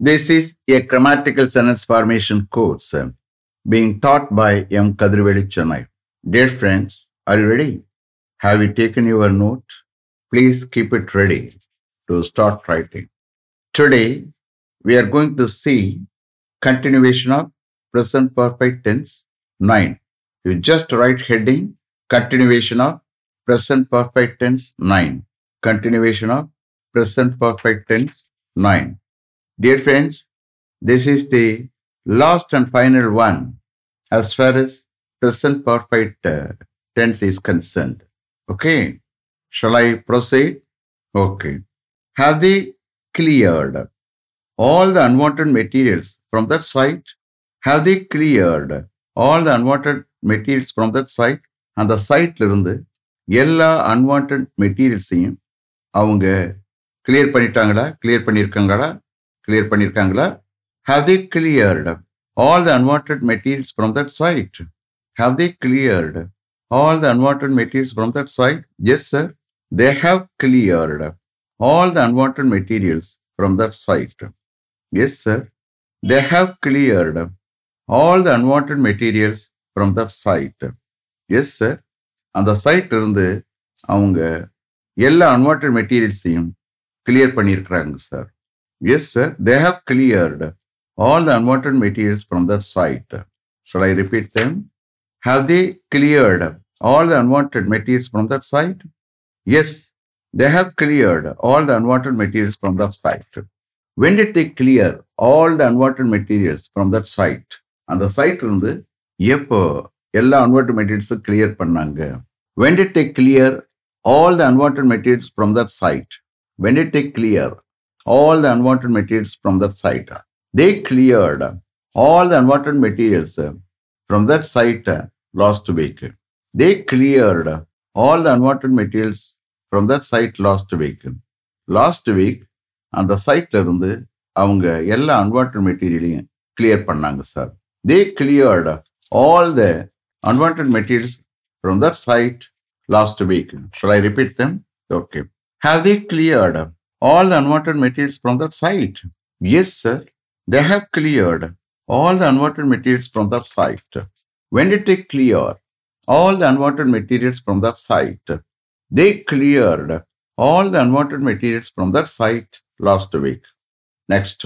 This is a grammatical sentence formation course uh, being taught by M. Kadriveli Chennai. Dear friends, are you ready? Have you taken your note? Please keep it ready to start writing. Today, we are going to see continuation of present perfect tense 9. You just write heading continuation of present perfect tense 9. Continuation of present perfect tense 9. Dear friends, this is the last and final one as far as present perfect uh, tense is concerned. Okay. Shall I proceed? Okay. Have they cleared all the unwanted materials from that site? Have they cleared all the unwanted materials from that site? அந்த சைட்ல இருந்து எல்லா unwanted மெட்டீரியல்ஸையும் அவங்க clear பண்ணிட்டாங்களா clear பண்ணியிருக்காங்களா clear பண்ணியிருக்காங்களா how they cleared all the unwanted materials from that site how they cleared all the unwanted materials from that site yes sir they have cleared all the unwanted materials from that site yes sir they have cleared all the unwanted materials from that site yes sir அந்த site இருந்து அவங்க எல்லா unwanted மெட்டீரியல்ஸையும் clear பண்ணியிருக்கிறாங்க sir Yes sir they have cleared all the unwanted materials from that site shall I repeat them have they cleared all the unwanted materials from that site yes they have cleared all the unwanted materials from that site. When did they clear all the unwanted materials from that site? அந்த site இருந்து எப்போ எல்லா unwanted மெட்டீரியல்ஸும் clear பண்ணாங்க when did they clear all the unwanted materials from that site when did they clear All the unwanted materials from that site they cleared all the unwanted materials from that site last week they cleared all the unwanted materials from that site last week last week அந்த சைட்ல இருந்து அவங்க எல்லா unwanted மெட்டீரியலையும் clear பண்ணாங்க sir they cleared all the unwanted materials from that site last week shall I repeat them okay have they cleared all the unwanted materials from the site. Yes, sir, they have cleared all the unwanted materials from the site. When did they clear all the unwanted materials from the site? They cleared all the unwanted materials from that site last week. Next,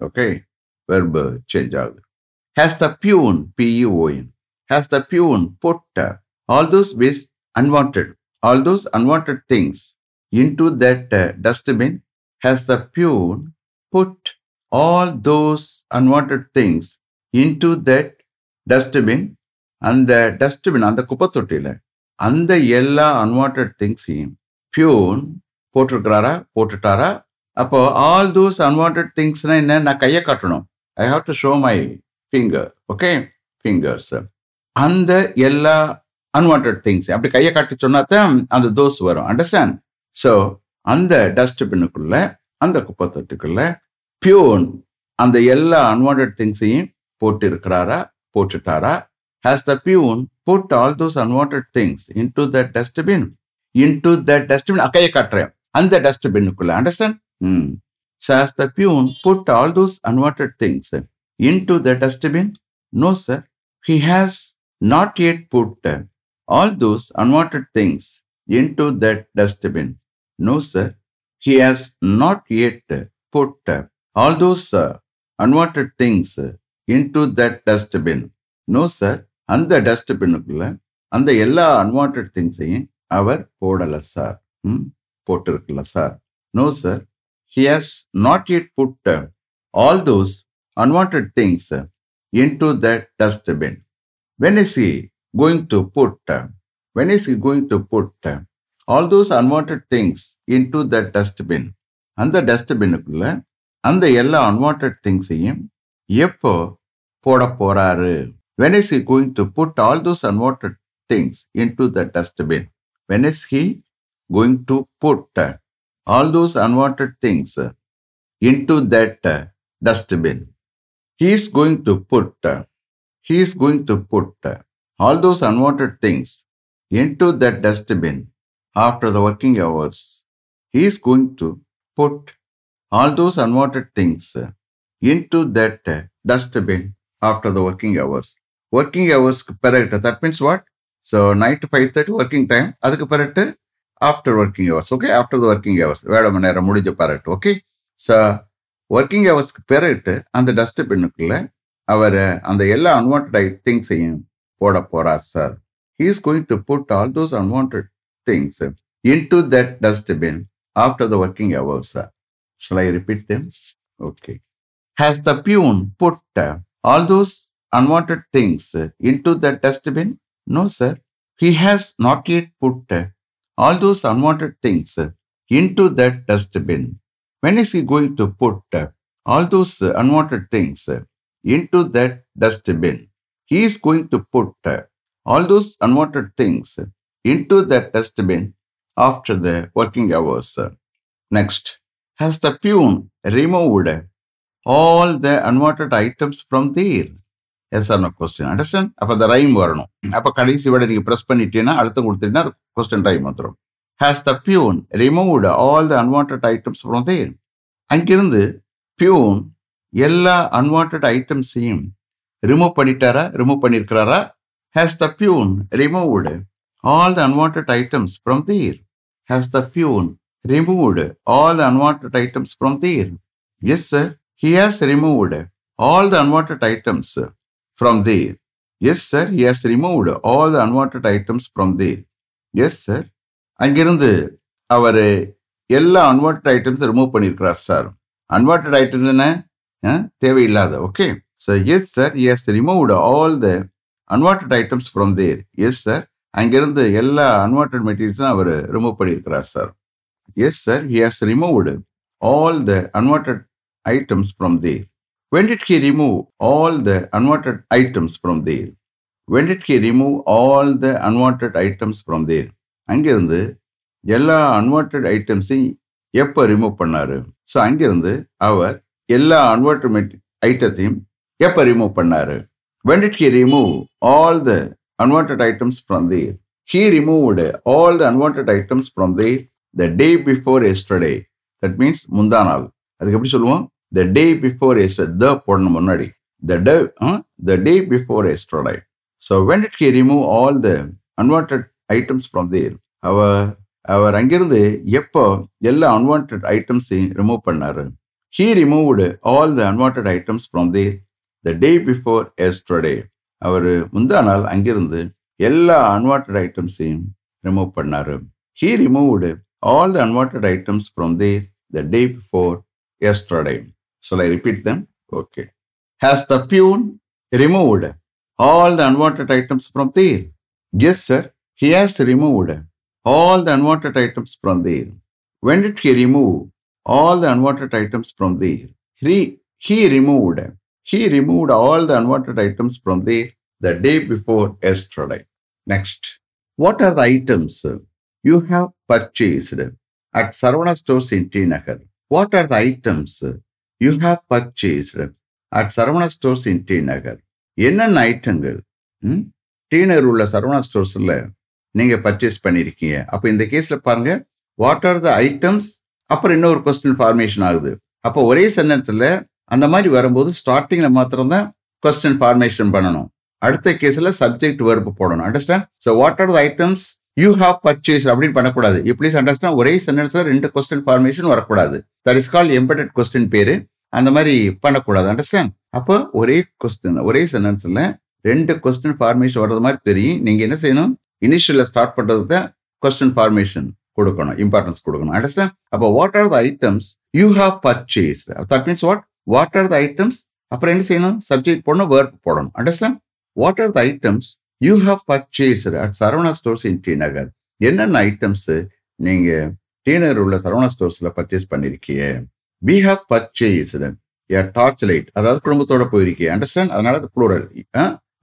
okay, verb change out. Has the pune, P-U-O-N, has the pune put all those waste unwanted, all those unwanted things into that uh, dustbin? Has the pune put all those unwanted things into that dustbin? அந்த dustbin அந்த குப்பை தொட்டியில அந்த எல்லா unwanted திங்ஸையும் peon போட்டிருக்கிறாரா? போட்டுட்டாரா? அப்போ all those unwanted திங்ஸ்னா என்ன? நான் கையை காட்டணும். I have to show my finger okay fingers அந்த எல்லா அன்வான்ட் திங்ஸ் அப்படி கையை காட்டி சொன்னா தான் அந்த தோஸ் வரும். அண்டர்ஸ்டாண்ட் ஸோ அந்த டஸ்ட்பின்னுக்குள்ள அந்த குப்பை தொட்டுக்குள்ள பியூன் அந்த எல்லா அன்வான்ட் திங்ஸையும் போட்டு இருக்கிறாரா போட்டுட்டாரா has the peon put all those unwanted things into the dustbin into the dustbin அக்கையை காட்டுறேன். அந்த டஸ்ட்பின்னுக்குள்ள understand hmm. Has the peon put all those unwanted things into the dustbin no sir he has not yet put all those unwanted things into the dustbin no sir he has not yet put all those unwanted things into that dustbin no sir அந்த டஸ்ட்பின்னுக்குள்ள அந்த எல்லா unwanted திங்ஸையும் அவர் போடல sir ம் போட்டிருக்கல sir no sir he has not yet put all those unwanted things into that dustbin when is he going to put when is he going to put all those unwanted things into the dustbin அந்த டஸ்ட்பின்னுக்குள்ள அந்த எல்லா unwanted திங்ஸையும் எப்போ போட போறாரு when is he going to put all those unwanted things into the dustbin when is he going to put all those unwanted things into that dustbin he's going to put put he is going to put all those unwanted things into that dustbin after the working hours. He is going to put all those unwanted things into that uh, dustbin after the working hours. Working hours பிறகு that means what so night five thirty working time அதுக்கு பிறகு after working hours okay after the working hours வேலை மணி நேரம் முடிஞ்ச பிறகு okay so working ஹவர்ஸ்க்கு பிறகு அந்த டஸ்ட்பின்னுக்குள்ள அவர் அந்த எல்லா அன்வான்ட் திங்ஸையும் போட போகிறார் sir he is going to put all those unwanted things into that dustbin after the working hours. Shall I repeat them? Okay. Has the pune put uh, all those unwanted things into the dustbin? No, sir. He has not yet put uh, all those unwanted things into that dustbin. When is he going to put uh, all those unwanted things into that dustbin? He is going to put all those unwanted things into the dustbin after the working hours. Next. Has the pune removed all the unwanted items from there? Yes or no question understand அப்போ அந்த rhyme வரணும். அப்போ கடைசி விட நீங்கள் press பண்ணிட்டீங்கன்னா அடுத்த கொடுத்தீங்கன்னா கொஸ்டின் ரைம் வந்துடும் has the peon removed all the unwanted items from there அங்கிருந்து பியூன் எல்லா அன்வான்ட் ஐட்டம்ஸையும் ரிமூவ் பண்ணிட்டாரா? Remove பண்ணியிருக்கிறாரா has the peon removed all the unwanted items from there. Has the pune removed all the unwanted items from there? Yes, sir. He has removed all the unwanted items from there. Yes sir he has removed all the unwanted items from there yes sir அங்கிருந்து அவர் எல்லா unwanted ஐட்டம்ஸும் remove பண்ணியிருக்கிறார் sir unwanted items என்ன தேவையில்லாத okay sir yes sir he has removed all the unwanted items from there yes sir அங்கிருந்து எல்லா unwanted மெட்டீரியல்ஸும் அவர் ரிமூவ் பண்ணியிருக்கிறார் sir yes sir he has removed all the unwanted items from the when did he remove all the unwanted items from there? When did he remove all the unwanted items from there? அங்கிருந்து எல்லா unwanted ஐட்டம்ஸையும் எப்போ remove பண்ணாரு so அங்கிருந்து அவர் எல்லா unwanted ஐட்டத்தையும் எப்போ remove பண்ணாரு when did he remove all the unwanted items from there. He removed all the unwanted items from there the before yesterday that means முந்தா நாள் அதுக்கு எப்படி சொல்லுவோம் த டே பிஃபோர் எஸ்டர் த போடணும் முன்னாடி the day the day before yesterday so when did he remove all the unwanted items from there அவர் அவர் அங்கிருந்து எப்போ எல்லா அன்வான்ட் ஐட்டம்ஸையும் ரிமூவ் பண்ணார் he removed all the unwanted items from there the day before yesterday அவர் முந்தா நாள் அங்கிருந்து எல்லா அன்வான்ட் ஐட்டம்ஸையும் ரிமூவ் பண்ணார் he removed all the unwanted items from there the day before yesterday so I repeat them okay has the peon removed all the unwanted items from the yes sir he has removed all the unwanted items from there when did he remove all the unwanted items from the he he removed He removed all the unwanted items from there the day before yesterday. Next. What are the items you have purchased at Saravana stores in T Nagar? What are the items you have purchased at Saravana stores in T Nagar? என்னென்ன ஐட்டங்கள் ம், D Nagar உள்ள சரவணா ஸ்டோர்ஸ்ல நீங்க purchase பண்ணிருக்கீங்க அப்போ இந்த கேஸ்ல பாருங்க வாட் ஆர் த ஐட்டம்ஸ் அப்புறம் இன்னொரு கொஸ்டின் ஃபார்மேஷன் ஆகுது அப்போ ஒரே சென்டென்ஸ்ல அந்த மாதிரி வரும்போது ஸ்டார்டிங்ல மாத்திரம்தான் கொஸ்டின் ஃபார்மேஷன் பண்ணணும். அடுத்த கேஸ்ல சப்ஜெக்ட் வெர்ப் போடணும். Understand so what are the items you have purchase அப்படின்னு பண்ணக்கூடாது. ப்ளீஸ் அண்டர்ஸ்டாண்ட் ஒரே சென்டென்ஸ்ல ரெண்டு கொஸ்டின் ஃபார்மேஷன் வரக்கூடாது. That is call embedded question பேரு. அந்த மாதிரி பண்ணக்கூடாது. அண்டர்ஸ்டாண்ட் அப்போ ஒரே கொஸ்டின் ஒரே சென்டென்ஸ்ல ரெண்டு கொஸ்டின் ஃபார்மேஷன் வர்றது மாதிரி தெரியும். நீங்க என்ன செய்யணும்? இனிஷியல்ல ஸ்டார்ட் பண்ணுறது தான் கொஸ்டின் ஃபார்மேஷன் கொடுக்கணும். இம்பார்ட்டன்ஸ் கொடுக்கணும். அண்டர்ஸ்டாண்ட் அப்போ what are the items you have purchase that means what what are the items அப்புறம் என்ன செய்யணும்? சப்ஜெக்ட் போடணும் வேர்ப் போடணும். Understand what are the items you have purchase at Saravana stores in T Nagar என்னென்ன items நீங்க டி நகர் உள்ள சரவணா ஸ்டோர்ஸ்ல purchase பண்ணியிருக்கீங்க we have purchased a torch light அதாவது குடும்பத்தோட போயிருக்கீங்க அண்டர்ஸ்டாண்ட் அதனால அது ப்ளூரல்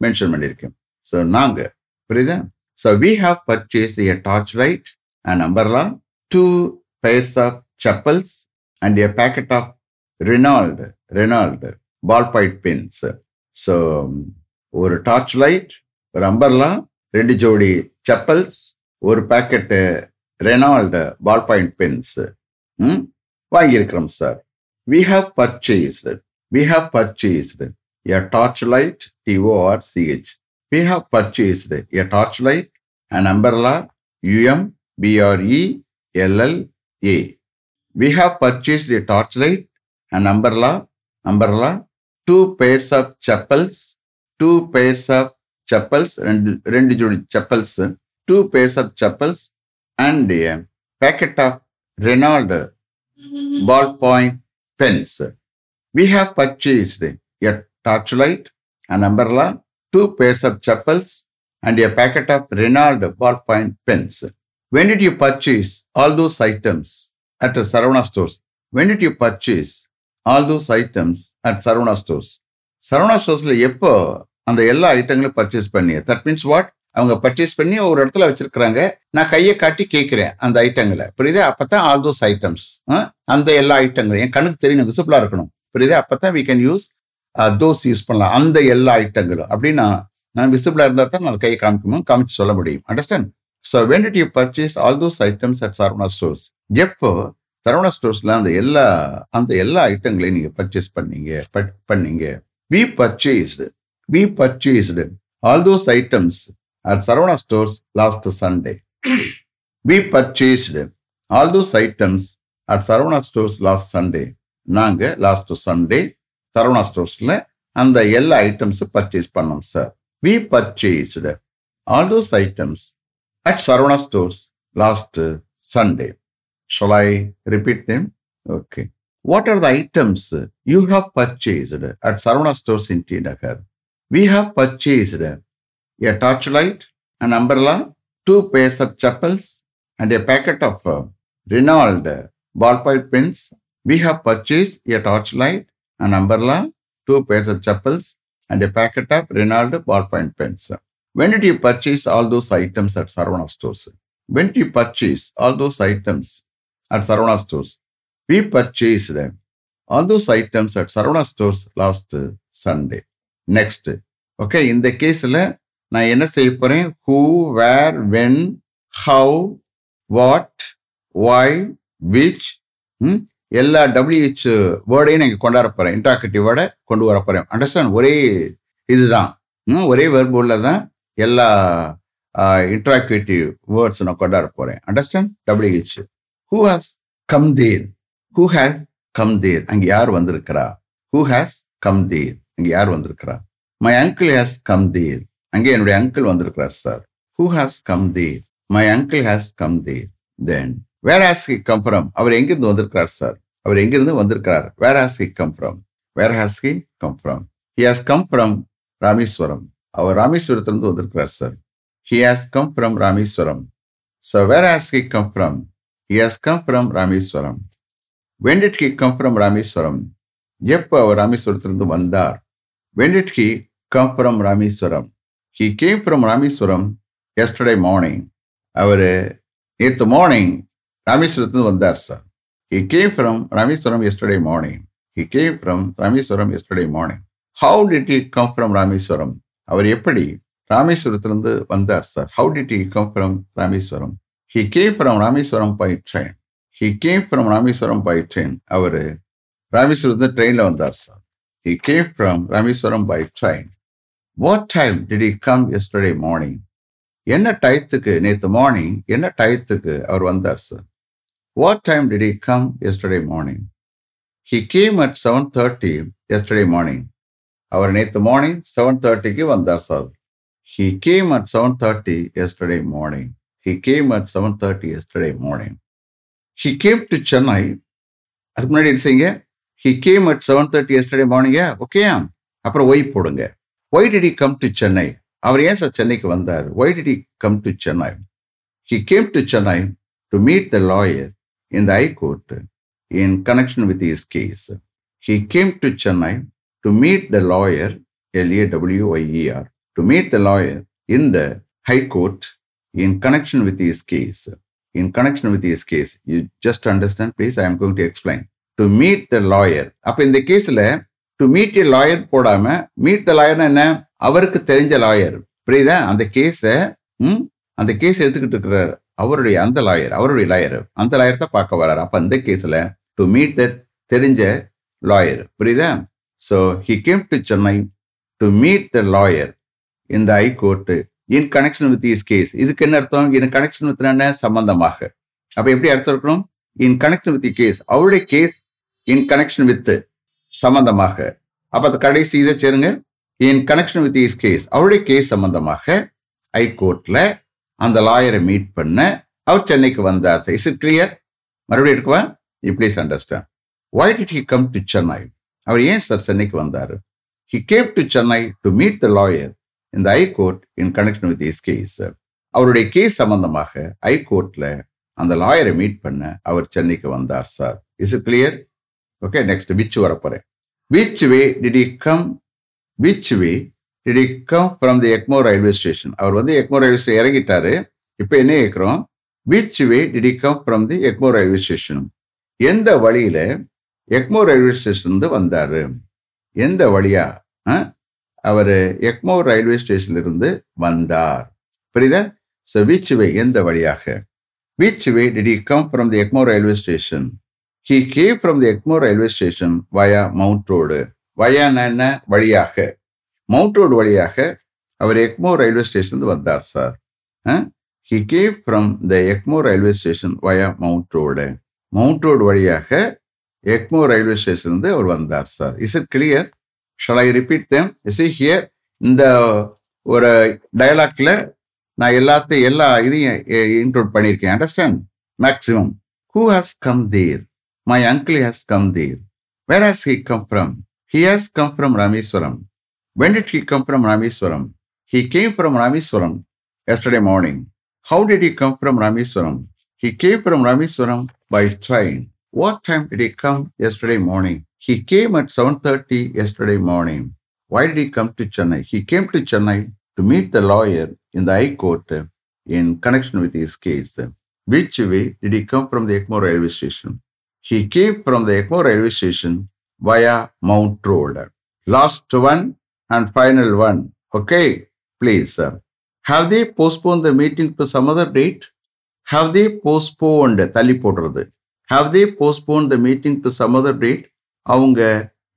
மென்ஷன் பண்ணியிருக்கேன் ஸோ நாங்க புரியுதா? So we have purchase a torch light and umbrella two pairs of chappals and a packet of Reynolds Reynolds ball point pens so ஒரு torch light ஒரு அம்பர்லா ரெண்டு ஜோடி செப்பல்ஸ் ஒரு packet Reynolds ball point pens ம் வாங்கியிருக்கிறோம் sir we have purchased we have purchased a torch light T O R C H we have purchased a torch light and umbrella U M B R E L L A we have purchased a torch light an umbrella, umbrella, two pairs of chapels, two pairs of chapels, and two chapels, two pairs of chapels, and a packet of Renault ballpoint pens. We have purchased a torchlight, an umbrella, two pairs of chapels, and a packet of Renault ballpoint pens. When did you purchase all those items at the Saravana stores? When did you purchase? All those items at Saravana stores Saravana ஸ்டோர்ஸில் எப்போ அந்த எல்லா ஐட்டங்களும் purchase பண்ணி that means what அவங்க purchase பண்ணி ஒரு இடத்துல வச்சிருக்கிறாங்க. நான் கையை காட்டி கேட்குறேன் அந்த ஐட்டங்களை புரியுதா? அப்பதான் ஆல் தோஸ் ஐட்டம்ஸ் அந்த எல்லா ஐட்டங்களும் என் கண்ணுக்கு தெரியணும் விசிபிளாக இருக்கணும். புரியுதா? அப்பதான் we can use those use பண்ணலாம். அந்த எல்லா ஐட்டங்களும் அப்படின்னா நான் விசிபிளாக இருந்தால் தான் நான் கையை காமிக்கணும் காமிச்சு சொல்ல முடியும். Understand so when did you purchase all those items at Saravana stores எப்போ சரவணா ஸ்டோர்ஸில் அந்த எல்லா அந்த எல்லா ஐட்டங்களையும் நீங்கள் பர்ச்சேஸ் பண்ணீங்க பண்ணீங்க. We purchased we purchased all those items at Saravana stores last Sunday we purchased all those items at Saravana stores last Sunday நாங்கள் லாஸ்ட் சண்டே சரவணா ஸ்டோர்ஸில் அந்த எல்லா ஐட்டம்ஸும் பர்ச்சேஸ் பண்ணோம் sir we purchased all those items at Saravana stores last Sunday Shall I repeat them? Okay. What are the items you have purchased at Saravana stores in T. Nagar? We have purchased a torchlight, an umbrella, two pairs of chappals, and a packet of uh, Renault ballpoint pens. We have purchased a torchlight, an umbrella, two pairs of chappals, and a packet of Renault ballpoint pens. When did you purchase all those items at Saravana stores? When did you purchase all those items at Saravana stores? We purchased all those items at Saravana stores last uh, Sunday. Next. Okay, இந்த கேஸில் நான் என்ன செய்ய போகிறேன் who where when how what why which எல்லா W H வேர்டையும் நீங்கள் கொண்டாட போகிறேன் இன்ட்ராக்டிவ் வேர்டை கொண்டு வர அண்டர்ஸ்டாண்ட் ஒரே இதுதான். ஒரே வெர்புள்ள தான் எல்லா இன்ட்ராக்டிவ் வேர்ட்ஸ் நான் கொண்டாட போகிறேன் understand W H who has come there who has come there அங்க யார் வந்திருக்கிறா? ஹூ ஹேஸ் கம் தேர் அங்க யார் வந்திருக்கிறா? My uncle has come there அங்கே என்னுடைய அங்கிள் வந்திருக்கிறார் sir who has come there my uncle has come there then where has he come from அவர் எங்கிருந்து வந்திருக்கிறார் சார் அவர் எங்கிருந்து வந்திருக்கிறார்? Where has he come from where has he come from he has come from Rameswaram அவர் ராமேஸ்வரத்திலிருந்து வந்திருக்கிறார் sir he has come from Rameswaram so where has he come from he come from Rameswaram when did he come from Rameswaram எப்போ அவர் ராமேஸ்வரத்திலிருந்து வந்தார்? When did he come from Rameswaram he came from Rameswaram yesterday morning அவர் நேற்று morning ராமேஸ்வரத்திலிருந்து வந்தார் sir he came from Rameswaram yesterday morning he came from Rameswaram yesterday morning how did he come from Rameswaram அவர் எப்படி ராமேஸ்வரத்திலிருந்து வந்தார் sir how did he come from Rameswaram he came from Rameswaram by train he came from Rameswaram by train அவர் ராமேஸ்வரத்து ட்ரெயினில் வந்தார் sir he came from Rameswaram by train what time did he come yesterday morning என்ன டயத்துக்கு நேற்று morning என்ன டயத்துக்கு அவர் வந்தார் sir what time did he come yesterday morning he came at seven thirty yesterday morning அவர் நேற்று மார்னிங் செவன் தேர்ட்டிக்கு வந்தார் sir he came at seven thirty yesterday morning he came at seven thirty yesterday morning he came to Chennai அதுக்கு முன்னாடி என்ன செய்யுங்க? He came at seven thirty yesterday morning ஓகேயா அப்புறம் why போடுங்க. Why did he come to Chennai அவர் ஏன் sir சென்னைக்கு வந்தார்? Why did he come to Chennai he came to Chennai to meet the lawyer in the high court in connection with his case he came to Chennai to meet the lawyer L A W Y E R to meet the lawyer in the high court in connection with his case. In connection with his case, you just understand, please. I am going to explain. To meet the lawyer. அப்ப இந்த கேஸில் to meet a lawyer போடாம meet the லாயர்னா என்ன அவருக்கு தெரிஞ்ச lawyer புரியுதா அந்த கேஸ ம் அந்த கேஸ் எடுத்துக்கிட்டு இருக்கிறார் அவருடைய அந்த லாயர் அவருடைய லாயர் அந்த லாயர் தான் பார்க்க வர்றாரு அப்போ அந்த கேஸில் டு மீட் த தெரிஞ்ச லாயர் புரியுதா so he came to Chennai to meet the lawyer இந்த high court in connection with his case இதுக்கு என்ன அர்த்தம்? இன் கனெக்ஷன் வித் என்ன? சம்பந்தமாக. அப்ப எப்படி அர்த்தம் இருக்கணும்? இன் கனெக்ஷன் வித் கேஸ் அவருடைய கேஸ் இன் கனெக்ஷன் வித் சம்பந்தமாக. அப்ப அந்த கடைசி இதை சேருங்க. In connection with his case அவருடைய கேஸ் சம்பந்தமாக ஹைகோர்ட்ல அந்த லாயரை மீட் பண்ண அவர் சென்னைக்கு வந்தார். இஸ் இட் கிளியர் மறுபடியும் இருக்குவா you please understand why did he come to Chennai அவர் ஏன் சார் சென்னைக்கு வந்தார்? He came to Chennai to meet the lawyer இந்த high court in connection with his case அவருடைய கேஸ் சம்பந்தமாக ஹைகோர்ட்ல அந்த லாயரை மீட் பண்ண அவர் சென்னைக்கு வந்தார் sir is it clear okay next which வரப்போறேன். Which way did he come which way did he come from the Egmore railway station அவர் வந்து எக்மோ ரயில்வே ஸ்டேஷன் இறங்கிட்டாரு. இப்போ என்ன கேட்குறோம்? Which way did he come from the Egmore railway station எந்த வழியில Egmore railway station வந்து வந்தாரு? எந்த வழியா? அவர் எக்மோ ரயில்வே ஸ்டேஷன்ல இருந்து வந்தார். புரியுதா? ஸோ வீச் வே எந்த வழியாக? Which way did he come from the Egmore railway station he came from the Egmore railway station via Mount Road வயானா என்ன? வழியாக. மவுண்ட் ரோடு வழியாக அவர் எக்மோ ரயில்வே ஸ்டேஷன் வந்தார் sir he came from the Egmore railway station via Mount Road Mount Road வழியாக Egmore railway station இருந்து அவர் வந்தார் sir is it clear shall I repeat them is here இந்த ஒரு டயலாக்ல நான் எல்லாத்தையும் எல்லா இதையும் இன்க்ளூட் பண்ணியிருக்கேன். Understand maximum who has come there my uncle has come there where has he come from he has come from Rameswaram when did he come from Rameswaram he came from Rameswaram yesterday morning how did he come from Rameswaram he came from Rameswaram by train. What time did he come yesterday morning He came at 7.30 yesterday morning. Why did he come to Chennai? He came to Chennai to meet the lawyer in the High Court in connection with his case. Which way did he come from the Ekmo railway station? He came from the Ekmo railway station via Mount Road. Last one and final one. Okay, please. Have they postponed the meeting to some other date? Have they postponed தள்ளி போடுறது have they postponed the meeting to some other date அவங்க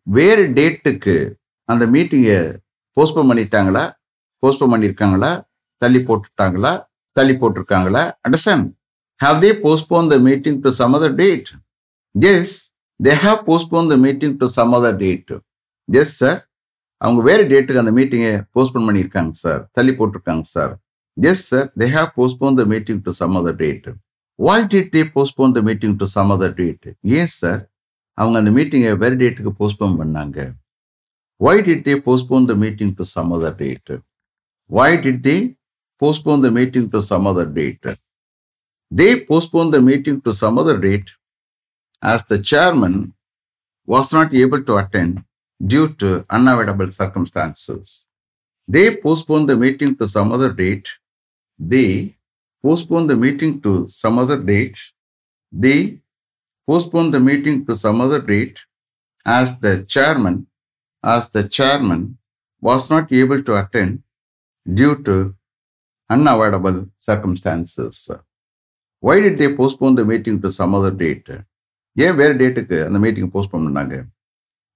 வேறு டேட்டுக்கு அந்த மீட்டிங்கை postpone பண்ணிட்டாங்களா? Postpone பண்ணியிருக்காங்களா தள்ளி போட்டுட்டாங்களா? தள்ளி போட்டிருக்காங்களா? Understand have they postpone the meeting to some other date yes they have postpone the meeting to some other date yes sir அவங்க வேறு டேட்டுக்கு அந்த மீட்டிங்கை போஸ்ட்போன் பண்ணியிருக்காங்க சார் தள்ளி போட்டிருக்காங்க sir yes sir they have postpone the meeting to some other date why did they postpone the meeting to some other date ஏன் sir அவங்க அந்த மீட்டிங்கை வேறு டேட்டுக்கு போஸ்ட்போன் பண்ணாங்க why did they postpone the meeting to some other date? Why did they postpone the meeting to some other date? They postponed the meeting to some other date as the chairman was not able to attend due to unavoidable circumstances. They postponed the meeting to some other date. They postponed the meeting to some other date. They postponed the meeting to some other date as the chairman as the chairman was not able to attend due to unavoidable circumstances. Why did they postpone the meeting to some other date? ஏன் வேறு டேட்டுக்கு அந்த meeting postpone பண்ணாங்க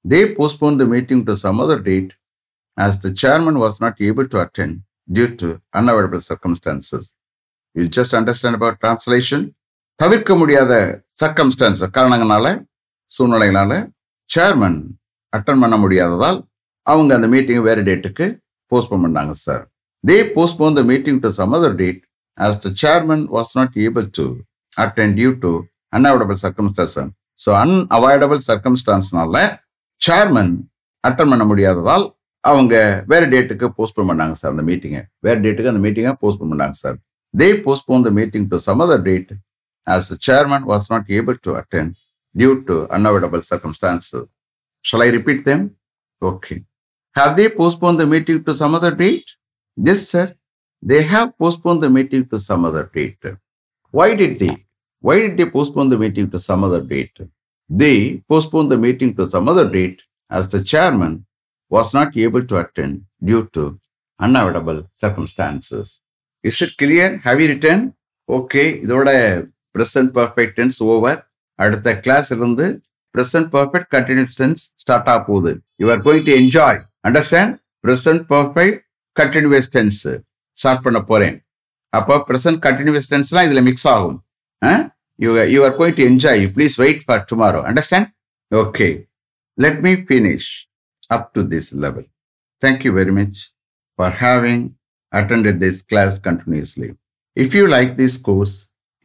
they postpone the meeting to some other date as the chairman was not able to attend due to unavailable circumstances you just understand about translation தவிர்க்க முடியாத circumstance காரணங்களால சூழ்நிலைகளால chairman attend பண்ண முடியாததால் அவங்க அந்த மீட்டிங் வேறு டேட்டுக்கு போஸ்ட்போன் பண்ணாங்க sir they postpone the meeting to some other date as the chairman was not able to attend due to unavoidable circumstance so unavoidable சர்க்கம்ஸ்டான்ஸ்னால chairman attend பண்ண முடியாததால் அவங்க வேற டேட்டுக்கு போஸ்ட்போன் பண்ணாங்க சார் அந்த மீட்டிங்கை வேறு டேட்டுக்கு அந்த மீட்டிங்கை போஸ்ட்போன் பண்ணாங்க sir they postpone the meeting to some other date As the chairman was not able to attend due to unavoidable circumstances Shall I repeat them? Okay. Have they postponed the meeting to some other date? Yes, sir. They have postponed the meeting to some other date. Why did they? Why did they postpone the meeting to some other date? They postponed the meeting to some other date as the chairman was not able to attend due to unavoidable circumstances. Is it clear? Have you written? Okay, இதோட present perfect tense over அடுத்த class இருந்து present perfect continuous tense start ஆக போகுது you are going to enjoy understand present perfect continuous tense start பண்ண போறேன் அப்போ present continuous டென்ஸ்லாம் இதில் மிக்ஸ் ஆகும் you you are going to enjoy please wait for tomorrow understand okay let me finish up to this level. Thank you very much for having attended this class continuously. If you like this course,